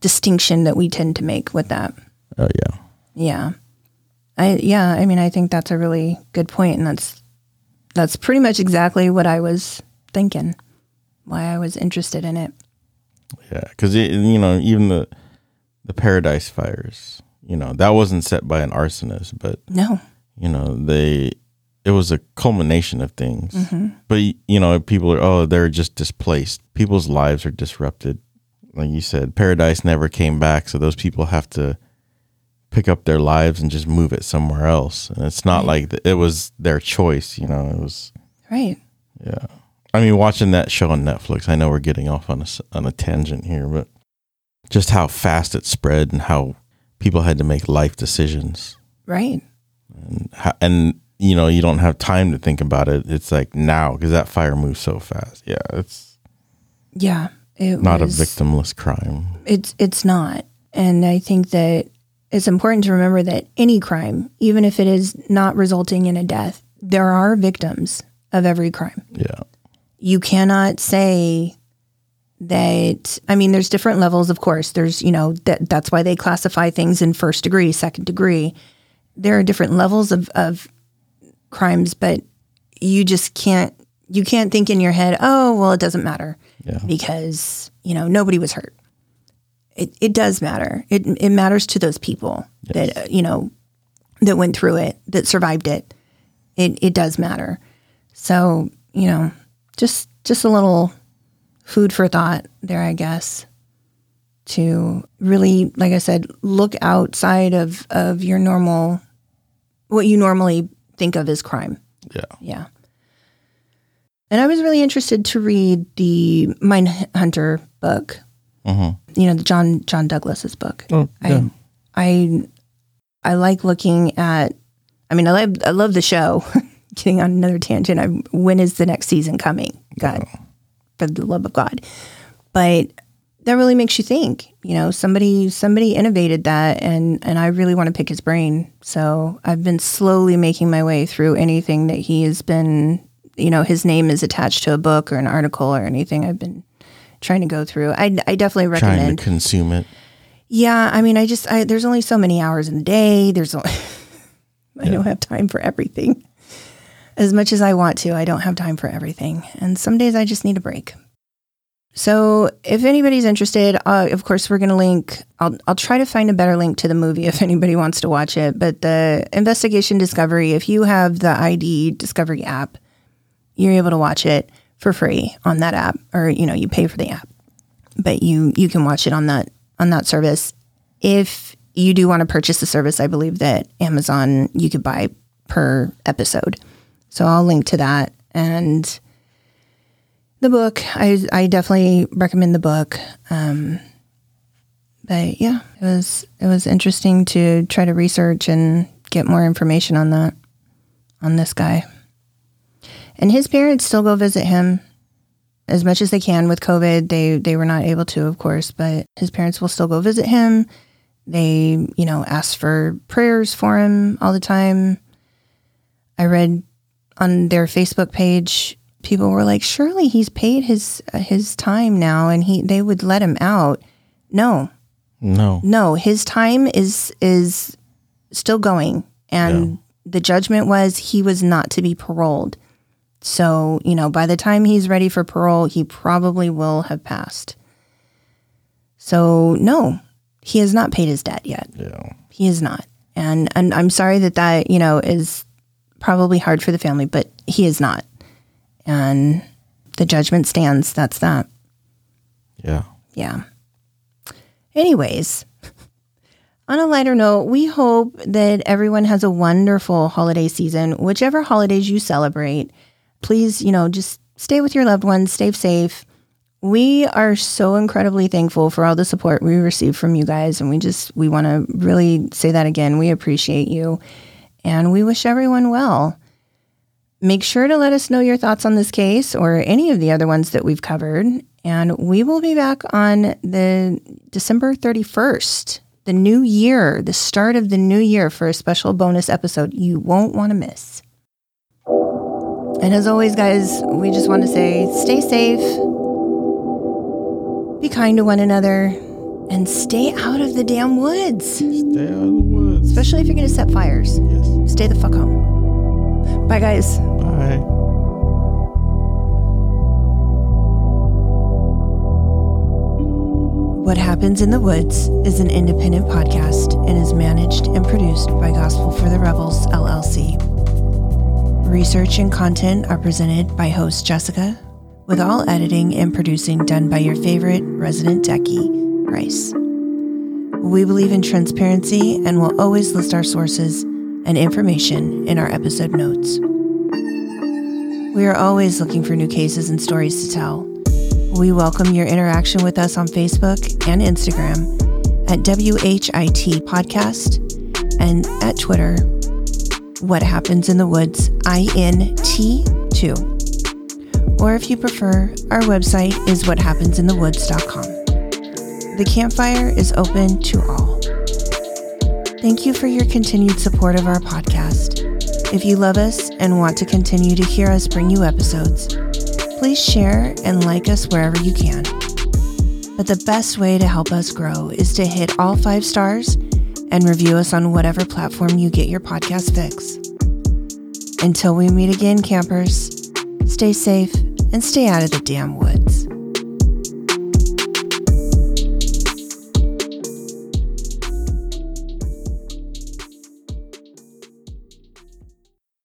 distinction that we tend to make with that. Oh yeah. Yeah. I yeah, I mean I think that's a really good point and that's that's pretty much exactly what I was thinking. Why I was interested in it. Yeah, because you know even the the Paradise Fires, you know that wasn't set by an arsonist, but No. You know they it was a culmination of things. Mhm. But you know people are oh they're just displaced. People's lives are disrupted. Like you said, Paradise never came back, so those people have to pick up their lives and just move it somewhere else. And it's not like th- it was their choice. You know, it was Right. yeah. I mean, watching that show on Netflix, I know we're getting off on a, on a tangent here, but just how fast it spread and how people had to make life decisions. Right. And, and you know, you don't have time to think about it. It's like now because that fire moves so fast. Yeah, it's Yeah. It not was, a victimless crime. It's it's not. And I think that it's important to remember that any crime, even if it is not resulting in a death, there are victims of every crime. Yeah. You cannot say that I mean there's different levels of course. There's, you know, that that's why they classify things in first degree, second degree. There are different levels of of crimes, but you just can't you can't think in your head, "Oh, well it doesn't matter." Yeah. Because, you know, nobody was hurt it, it does matter. It it matters to those people that uh, you know that went through it, that survived it. It it does matter. So you know, just just a little food for thought there, I guess. To really, like I said, look outside of of your normal, what you normally think of as crime. Yeah. Yeah. And I was really interested to read the Mindhunter book Mm-hmm. you know, the John John Douglas's book. Oh, yeah. I I I like looking at. I mean, I love I love the show. (laughs) Getting on another tangent. I, when is the next season coming? God, for the love of God! But that really makes you think. You know, somebody somebody innovated that, and and I really want to pick his brain. So I've been slowly making my way through anything that he has been. You know, his name is attached to a book or an article or anything. I've been trying to go through. I, I definitely recommend. Trying to consume it. Yeah, I mean, I just I, there's only so many hours in the day. There's only, (laughs) I don't have time for everything. As much as I want to, I don't have time for everything, and some days I just need a break. So, if anybody's interested, uh, of course, we're going to link. I'll I'll try to find a better link to the movie (laughs) if anybody wants to watch it. But the Investigation Discovery, if you have the ID Discovery app, you're able to watch it for free on that app, or you know, you pay for the app, but you you can watch it on that on that service. If you do want to purchase the service, I believe that Amazon you could buy per episode. So I'll link to that and the book. I I definitely recommend the book. Um, but yeah, it was it was interesting to try to research and get more information on that on this guy. And his parents still go visit him as much as they can with COVID. They they were not able to, of course, but his parents will still go visit him. They, you know, ask for prayers for him all the time. I read on their Facebook page, people were like, "Surely he's paid his uh, his time now, and he they would let him out." No, No. no, his time is is still going, and the judgment was he was not to be paroled. So, you know, by the time he's ready for parole, he probably will have passed. So, no, he has not paid his debt yet. Yeah. He is not. And and I'm sorry that that, you know, is probably hard for the family, but he is not. And the judgment stands. That's that. Yeah. Yeah. Anyways, (laughs) on a lighter note, we hope that everyone has a wonderful holiday season, whichever holidays you celebrate. Please, you know, just stay with your loved ones, stay safe. We are so incredibly thankful for all the support we receive from you guys. And we just, we want to really say that again. We appreciate you and we wish everyone well. Make sure to let us know your thoughts on this case or any of the other ones that we've covered. And we will be back on the December 31st, the new year, the start of the new year for a special bonus episode you won't want to miss. And as always, guys, we just want to say stay safe, be kind to one another, and stay out of the damn woods. Stay out of the woods. Especially if you're going to set fires. Yes. Stay the fuck home. Bye, guys. Bye. What Happens in the Woods is an independent podcast and is managed and produced by Gospel for the Rebels, LLC. Research and content are presented by host Jessica, with all editing and producing done by your favorite resident techie, Bryce. We believe in transparency and will always list our sources and information in our episode notes. We are always looking for new cases and stories to tell. We welcome your interaction with us on Facebook and Instagram at WHIT Podcast and at Twitter, What Happens in the Woods, INT2. Or if you prefer, our website is whathappensinthewoods.com. The campfire is open to all. Thank you for your continued support of our podcast. If you love us and want to continue to hear us bring you episodes, please share and like us wherever you can. But the best way to help us grow is to hit all five stars and review us on whatever platform you get your podcast fix. Until we meet again, campers, stay safe and stay out of the damn woods.